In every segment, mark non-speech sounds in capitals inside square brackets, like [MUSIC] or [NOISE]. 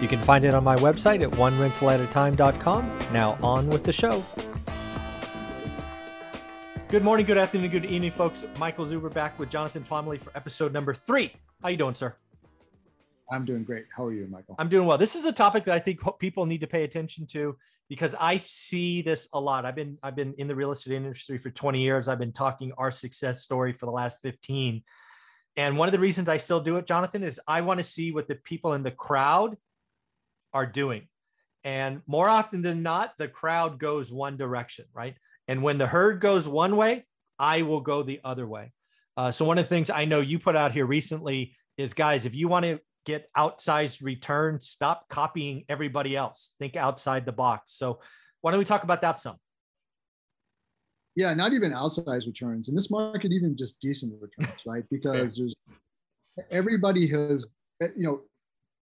You can find it on my website at onerentalatatime.com. Now, on with the show. Good morning, good afternoon, good evening, folks. Michael Zuber back with Jonathan Twombly for episode number three. How you doing, sir? I'm doing great. How are you, Michael? I'm doing well. This is a topic that I think people need to pay attention to because I see this a lot. I've been I've been in the real estate industry for 20 years. I've been talking our success story for the last 15. And one of the reasons I still do it, Jonathan, is I want to see what the people in the crowd are doing. And more often than not, the crowd goes one direction, right? And when the herd goes one way, I will go the other way. Uh, so one of the things I know you put out here recently is, guys, if you want to get outsized returns. Stop copying everybody else. Think outside the box. So why don't we talk about that some? Yeah, not even outsized returns. In this market, even just decent returns, right? [LAUGHS] Because there's everybody has, you know,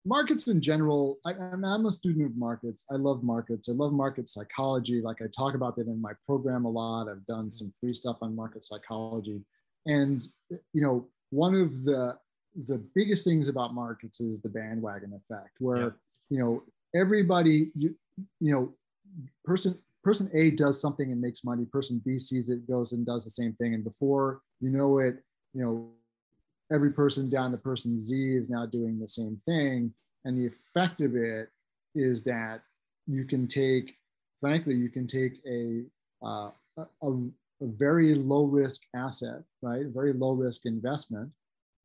markets in general. I, I'm a student of markets. I love markets. I love market psychology. Like I talk about that in my program a lot. I've done mm-hmm. some free stuff on market psychology. And, you know, one of the the biggest things about markets is the bandwagon effect, where yeah. you know everybody you you know person person A does something and makes money, person B sees it, goes and does the same thing, and before you know it, you know every person down to person Z is now doing the same thing, and the effect of it is that you can take, frankly, you can take a uh, a, a, a very low risk asset, right, a very low risk investment,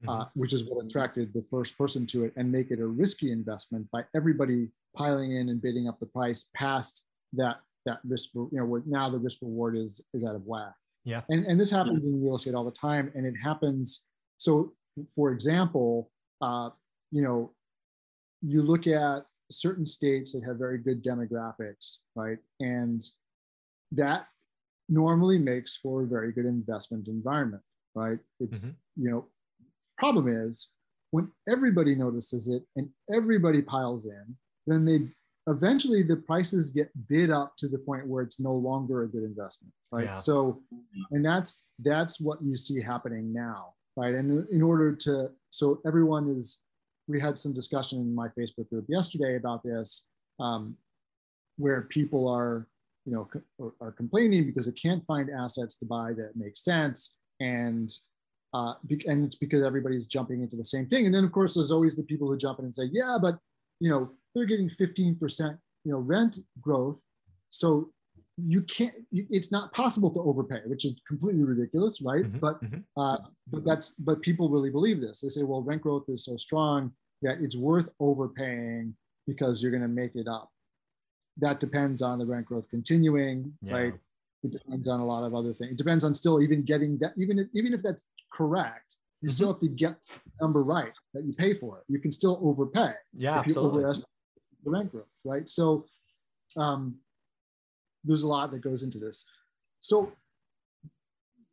mm-hmm. uh, which is what attracted the first person to it, and make it a risky investment by everybody piling in and bidding up the price past that that risk. You know, where now the risk reward is is out of whack. Yeah. And and this happens in real estate all the time, and it happens. So, for example, uh, you know, you look at certain states that have very good demographics, right, and that normally makes for a very good investment environment, right? It's mm-hmm. you know Problem is, when everybody notices it and everybody piles in, then they eventually the prices get bid up to the point where it's no longer a good investment, right? Yeah. So, and that's that's what you see happening now, right? And in order to, so everyone is, we had some discussion in my Facebook group yesterday about this, um, where people are, you know, are complaining because they can't find assets to buy that make sense, and uh, and it's because everybody's jumping into the same thing. And then of course there's always the people who jump in and say, yeah, but you know they're getting 15% you know rent growth, so you can't. It's not possible to overpay, which is completely ridiculous, right? Mm-hmm, but mm-hmm. Uh, but that's but people really believe this. They say, well, rent growth is so strong that it's worth overpaying because you're going to make it up. That depends on the rent growth continuing, yeah. right? It depends on a lot of other things. It depends on still even getting that, even if, even if that's correct, you mm-hmm. still have to get the number right that you pay for it. You can still overpay. Yeah, if you absolutely. overestimate the rent growth, right? So um, there's a lot that goes into this. So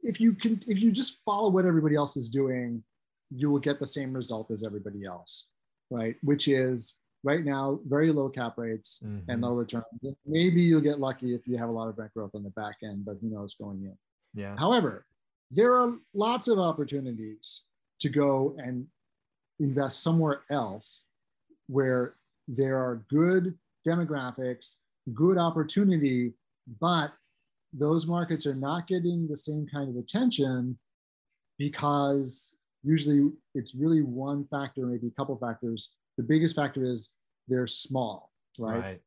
if you can, if you just follow what everybody else is doing, you will get the same result as everybody else, right? Which is right now very low cap rates mm-hmm. and low returns. Maybe you'll get lucky if you have a lot of rent growth on the back end, but who knows going in. Yeah. However, there are lots of opportunities to go and invest somewhere else where there are good demographics, good opportunity, but those markets are not getting the same kind of attention because usually it's really one factor, maybe a couple factors. The biggest factor is they're small, right? right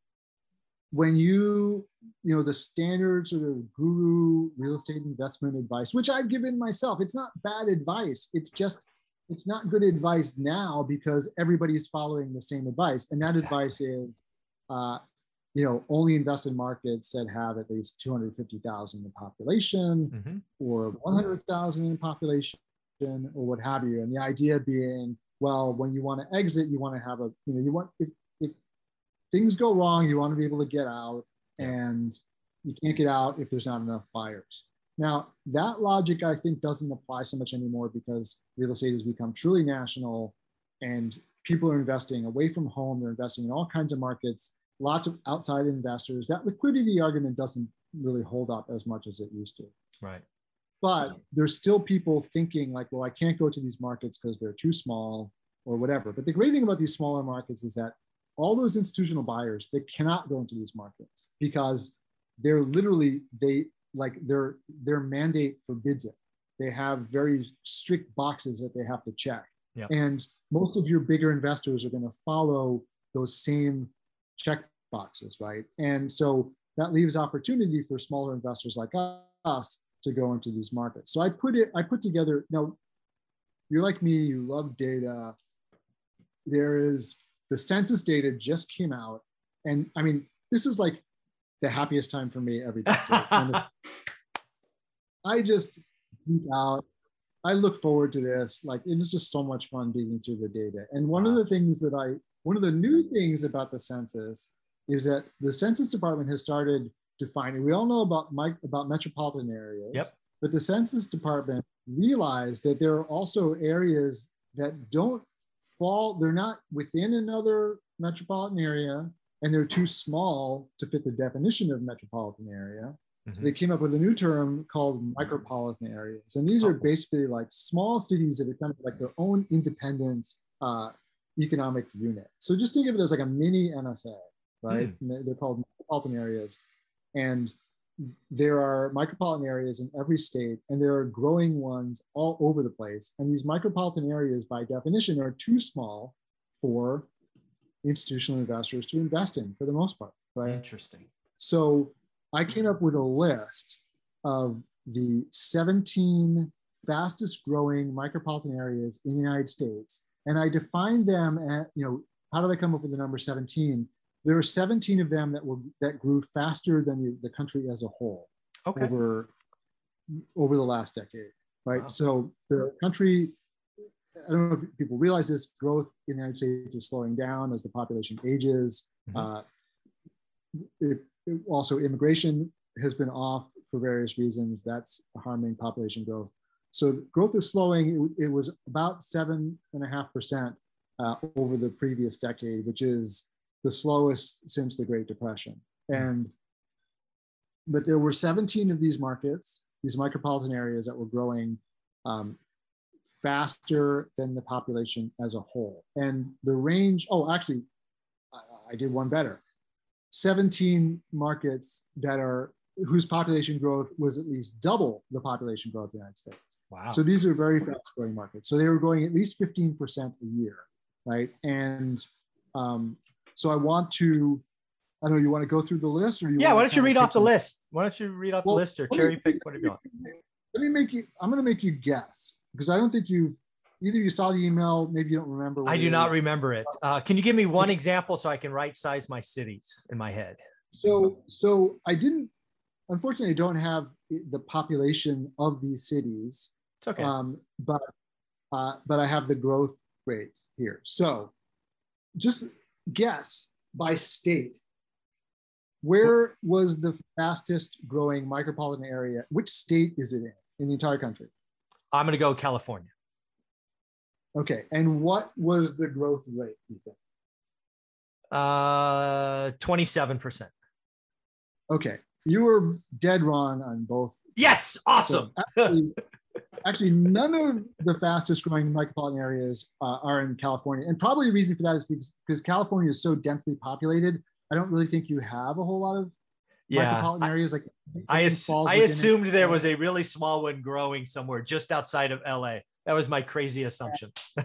when you you know the standard sort of guru real estate investment advice which i've given myself it's not bad advice it's just it's not good advice now because everybody's following the same advice and that exactly. advice is uh, you know only invest in markets that have at least 250000 in population mm-hmm. or 100000 in population or what have you and the idea being well when you want to exit you want to have a you know you want if things go wrong, you want to be able to get out, and you can't get out if there's not enough buyers. Now, that logic I think doesn't apply so much anymore because real estate has become truly national and people are investing away from home. They're investing in all kinds of markets, lots of outside investors. That liquidity argument doesn't really hold up as much as it used to. Right. But there's still people thinking, like, well, I can't go to these markets because they're too small or whatever. But the great thing about these smaller markets is that all those institutional buyers, they cannot go into these markets because they're literally, they like their their mandate forbids it. They have very strict boxes that they have to check. Yep. And most of your bigger investors are going to follow those same check boxes, right? And so that leaves opportunity for smaller investors like us to go into these markets. So I put it, I put together, now you're like me, you love data. There is the census data just came out. And I mean, this is like the happiest time for me every day. [LAUGHS] I just geek out. I look forward to this. Like it is just so much fun digging through the data. And one wow. of the things that I, one of the new things about the census is that the Census Department has started defining. We all know about about metropolitan areas. Yep. But the Census Department realized that there are also areas that don't fall. They're not within another metropolitan area, and they're too small to fit the definition of metropolitan area. Mm-hmm. So they came up with a new term called micropolitan areas. And these are oh. basically like small cities that are kind of like their own independent uh, economic unit. So just think of it as like a mini MSA, right? Mm. They're called metropolitan areas. And there are micropolitan areas in every state, and there are growing ones all over the place. And these micropolitan areas, by definition, are too small for institutional investors to invest in for the most part, right? Interesting. So I came up with a list of the 17 fastest growing micropolitan areas in the United States. And I defined them at, you know, how did I come up with the number 17? There are 17 of them that were that grew faster than the, the country as a whole okay. over over the last decade, right? Wow. So the country, I don't know if people realize this, growth in the United States is slowing down as the population ages. Mm-hmm. Uh, it, also immigration has been off for various reasons. That's harming population growth. So growth is slowing. It, it was about seven and a half percent uh, over the previous decade, which is the slowest since the Great Depression. And but there were 17 of these markets, these micropolitan areas that were growing um, faster than the population as a whole. And the range, oh, actually, I, I did one better. 17 markets that are whose population growth was at least double the population growth of the United States. Wow. So these are very fast growing markets. So they were growing at least 15% a year, right? And um, so I want to, I don't know, you want to go through the list or you Yeah, why don't you read off the some... list? Why don't you read off well, the list or cherry me, pick whatever you want? Let me make you, I'm going to make you guess because I don't think you've either you saw the email, maybe you don't remember. I do not remember it. Uh, can you give me one example so I can right size my cities in my head? So, so I didn't. Unfortunately, I don't have the population of these cities. It's okay. Um, but uh, but I have the growth rates here. So, just guess by state. Where was the fastest growing micropolitan area? Which state is it in in the entire country? I'm going to go California. Okay. And what was the growth rate, you think? Uh, 27%. Okay. You were dead wrong on both. Yes. Awesome. So [LAUGHS] actually, none of the fastest growing micropolitan areas uh, are in California. And probably the reason for that is because, because California is so densely populated. I don't really think you have a whole lot of yeah, micropolitan areas. Like I, I assumed it. there was a really small one growing somewhere just outside of LA. That was my crazy assumption. [LAUGHS]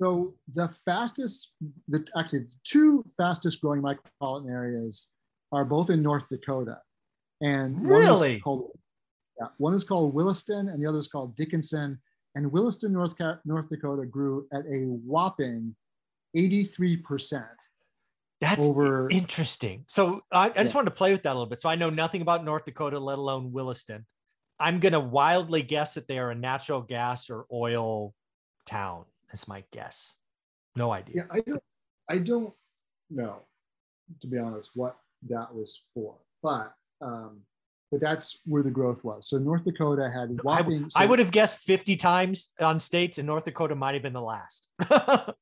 so the fastest, the actually two fastest growing micropolitan areas are both in North Dakota, and really, called, yeah, one is called Williston, and the other is called Dickinson. And Williston, North North Dakota, grew at a whopping eighty three percent. That's over interesting. So I, I just yeah. wanted to play with that a little bit. So I know nothing about North Dakota, let alone Williston. I'm going to wildly guess that they are a natural gas or oil town. That's my guess. No idea. Yeah, I don't. I don't know. to be honest, what that was for. But um, but that's where the growth was. So North Dakota had whopping. I, I would have guessed 50 times on states, and North Dakota might have been the last. [LAUGHS]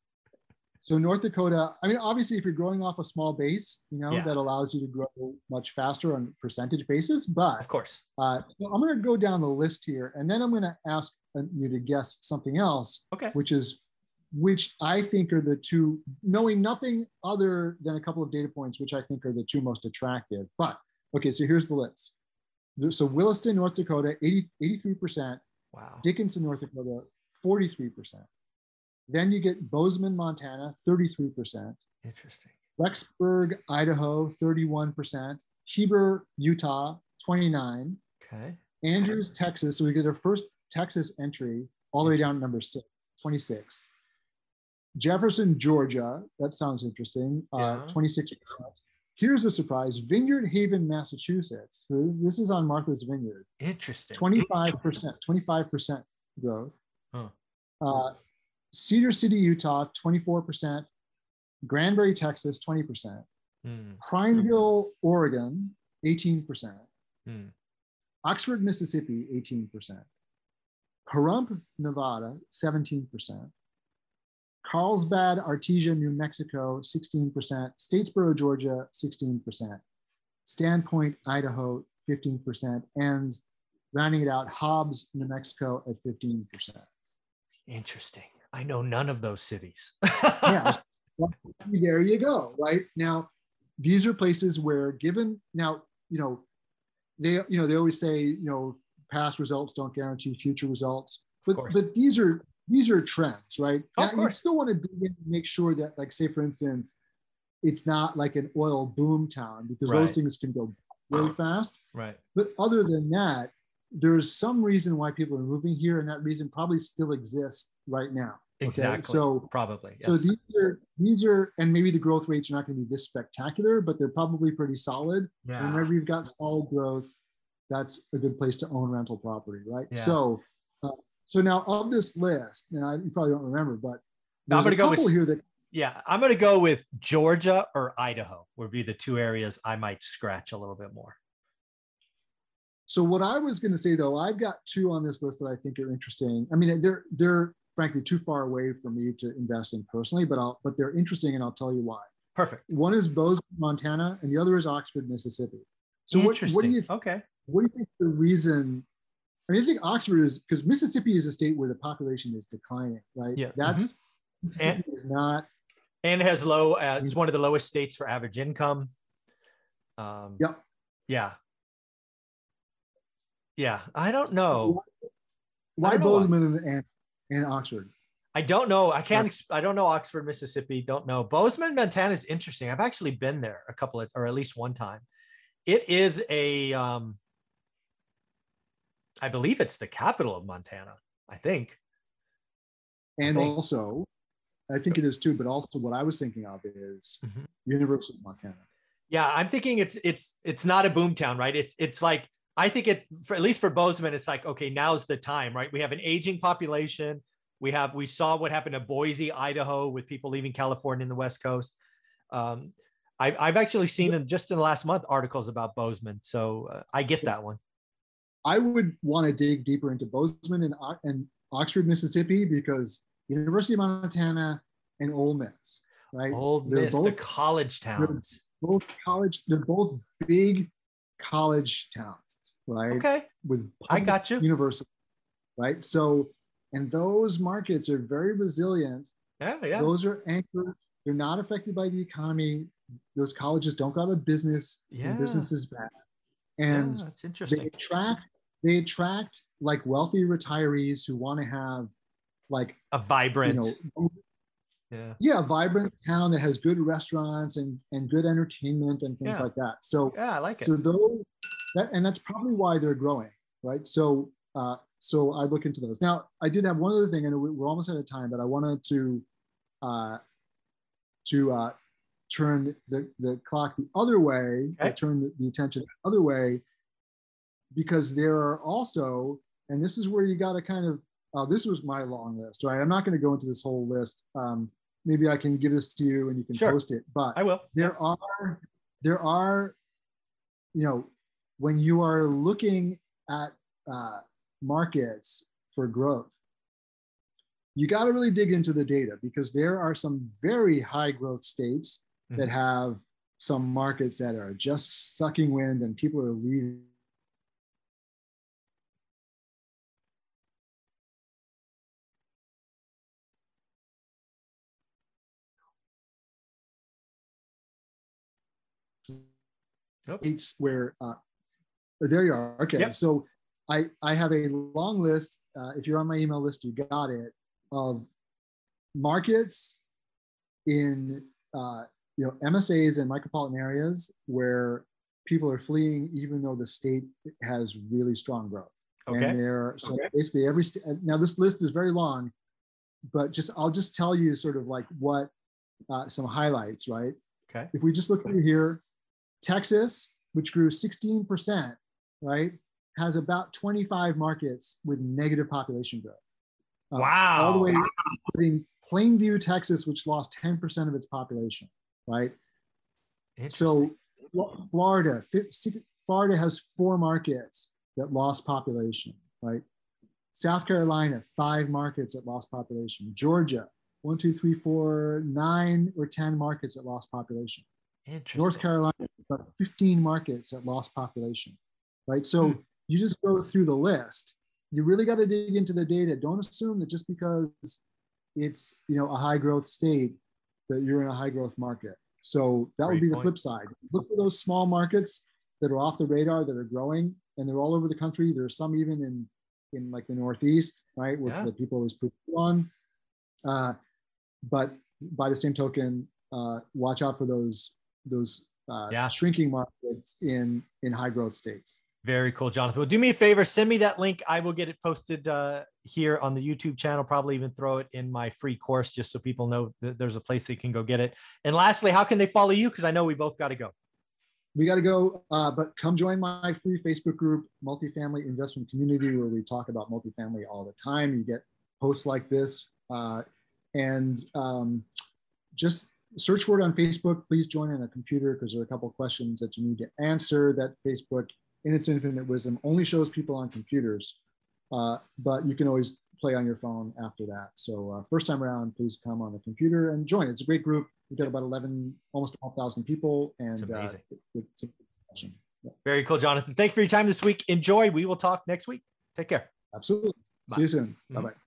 so North Dakota, I mean, obviously, if you're growing off a small base, you know, Yeah. that allows you to grow much faster on percentage basis. But of course. uh, so I'm going to go down the list here, and then I'm going to ask uh, you to guess something else, Okay. which is which I think are the two, knowing nothing other than a couple of data points, which I think are the two most attractive. But okay, so here's the list. So Williston, North Dakota, 80, 83%, Wow. Dickinson, North Dakota, 43%. Then you get Bozeman, Montana, 33%. Interesting. Rexburg, Idaho, 31%. Heber, Utah, 29. Okay. Andrews, Texas. So we get our first Texas entry all the way down to number six, 26. Jefferson, Georgia. That sounds interesting. Uh, Yeah. 26%. Here's a surprise Vineyard Haven, Massachusetts. This- is on Martha's Vineyard. Interesting. 25%, 25% growth. Huh. Uh, Cedar City, Utah, 24%. Granbury, Texas, 20%. Hmm, Prineville, Oregon, 18%. hmm. Oxford, Mississippi, 18%. Pahrump, Nevada, 17%. Carlsbad, Artesia, New Mexico, 16%. Statesboro, Georgia, 16%. Sandpoint, Idaho, 15%. And rounding it out, Hobbs, New Mexico at 15%. Interesting. I know none of those cities. [LAUGHS] Yeah. Well, there you go. Right now, these are places where, given now, you know, they, you know, they always say, you know, past results don't guarantee future results, but but these are these are trends, right? Of Now, You still want to dig in and make sure that, like, say, for instance, it's not like an oil boom town because Right. those things can go really fast. right. But other than that, there's some reason why people are moving here, and that reason probably still exists right now. okay? Exactly. So Probably. Yes. so these are these are, and maybe the growth rates are not going to be this spectacular, but they're probably pretty solid. yeah. And whenever you've got solid growth, that's a good place to own rental property, right? Yeah. So, uh, so now of this list, now you probably don't remember, but I'm gonna a go with- here that Yeah, I'm going to go with Georgia or Idaho would be the two areas I might scratch a little bit more. So what I was going to say though, I've got two on this list that I think are interesting. I mean, they're they're frankly too far away for me to invest in personally, but I'll but they're interesting, and I'll tell you why. Perfect. One is Bozeman, Montana, and the other is Oxford, Mississippi. So what, Interesting. what do you okay. what do you think the reason? I mean, I think Oxford is because Mississippi is a state where the population is declining, right? Yeah. that's Mm-hmm. And- is not. And has low. Uh, it's one of the lowest states for average income. Um, Yep. Yeah. Yeah. I don't know. Why don't. Bozeman and, and, and Oxford? I don't know. I can't. I don't know Oxford, Mississippi. Don't know. Bozeman, Montana is interesting. I've actually been there a couple of, or at least one time. It is a. Um, I believe it's the capital of Montana. I think. And think- also, I think it is too. But also, what I was thinking of is Mhm. University of Montana. Yeah, I'm thinking it's it's it's not a boom town, right? It's it's like I think it for at least for Bozeman, it's like okay, now's the time, right? We have an aging population. We have we saw what happened to Boise, Idaho, with people leaving California and the West Coast. Um, I, I've actually seen in just in the last month articles about Bozeman, so uh, I get that one. I would want to dig deeper into Bozeman and, and Oxford, Mississippi, because University of Montana and Ole Miss, right? Old They're Miss, the college towns. both college. They're both big college towns, right? Okay, With I got you. University, right? So, and those markets are very resilient. Yeah, yeah. Those are anchored. They're not affected by the economy. Those colleges don't go out of business. Yeah. business is bad, and yeah, they interesting. attract they attract like wealthy retirees who want to have like A you vibrant. know yeah. yeah vibrant town that has good restaurants and and good entertainment and things Yeah. like that so Yeah, I like it. so those that and that's probably why they're growing right so uh so i look into those now i did have one other thing and we- we're almost out of time but i wanted to uh to uh turn the the clock the other way or Okay. turn the, the attention the other way because there are also and this is where you got to kind of uh, this was my long list right i'm not going to go into this whole list um maybe I can give this to you and you can Sure. post it. But I will. there are there are you know when you are looking at uh, markets for growth you got to really dig into the data because there are some very high growth states that Mhm. have some markets that are just sucking wind and people are leaving Nope. states where uh, there you are okay Yep. so i i have a long list uh, if you're on my email list you got it of markets in uh, you know msas and micropolitan areas where people are fleeing even though the state has really strong growth Okay. and there so Okay. basically every st- now this list is very long but just i'll just tell you sort of like what uh, some highlights right Okay. if we just look through here, Texas, which grew 16%, right, has about 25 markets with negative population growth. Uh, Wow. All the way including Plainview, Texas, which lost 10% of its population, right? So Florida, Florida has four markets that lost population, right? South Carolina, five markets that lost population. Georgia, one, two, three, four, nine or 10 markets that lost population. Interesting. North Carolina, about 15 markets that lost population, right? So Hmm. you just go through the list. You really got to dig into the data. Don't assume that just because it's you know a high growth state that you're in a high growth market. So that Great would be the flip side. Look for those small markets that are off the radar that are growing, and they're all over the country. There's some even in in like the Northeast, right, where Yeah. that people always put on. Uh, but by the same token, uh, watch out for those those uh, Yeah. shrinking markets in in high growth states. Very cool, Jonathan. Well, do me a favor, send me that link. I will get it posted uh, here on the YouTube channel. Probably even throw it in my free course just so people know that there's a place they can go get it. And lastly, how can they follow you? Because I know we both got to go. We got to go, uh, but come join my free Facebook group, Multifamily Investment Community, where we talk about multifamily all the time. You get posts like this, uh, and um, just search for it on Facebook. Please join on a computer because there are a couple of questions that you need to answer. That Facebook, in its infinite wisdom, only shows people on computers, uh, but you can always play on your phone after that. So uh, first time around, please come on the computer and join. It's a great group. We've got about 11, almost 12,000 people, and It's uh, it- it's a good discussion. Yeah, Very cool, Jonathan. Thanks for your time this week. Enjoy. We will talk next week. Take care. absolutely. Bye. See you soon. Mhm. Bye bye.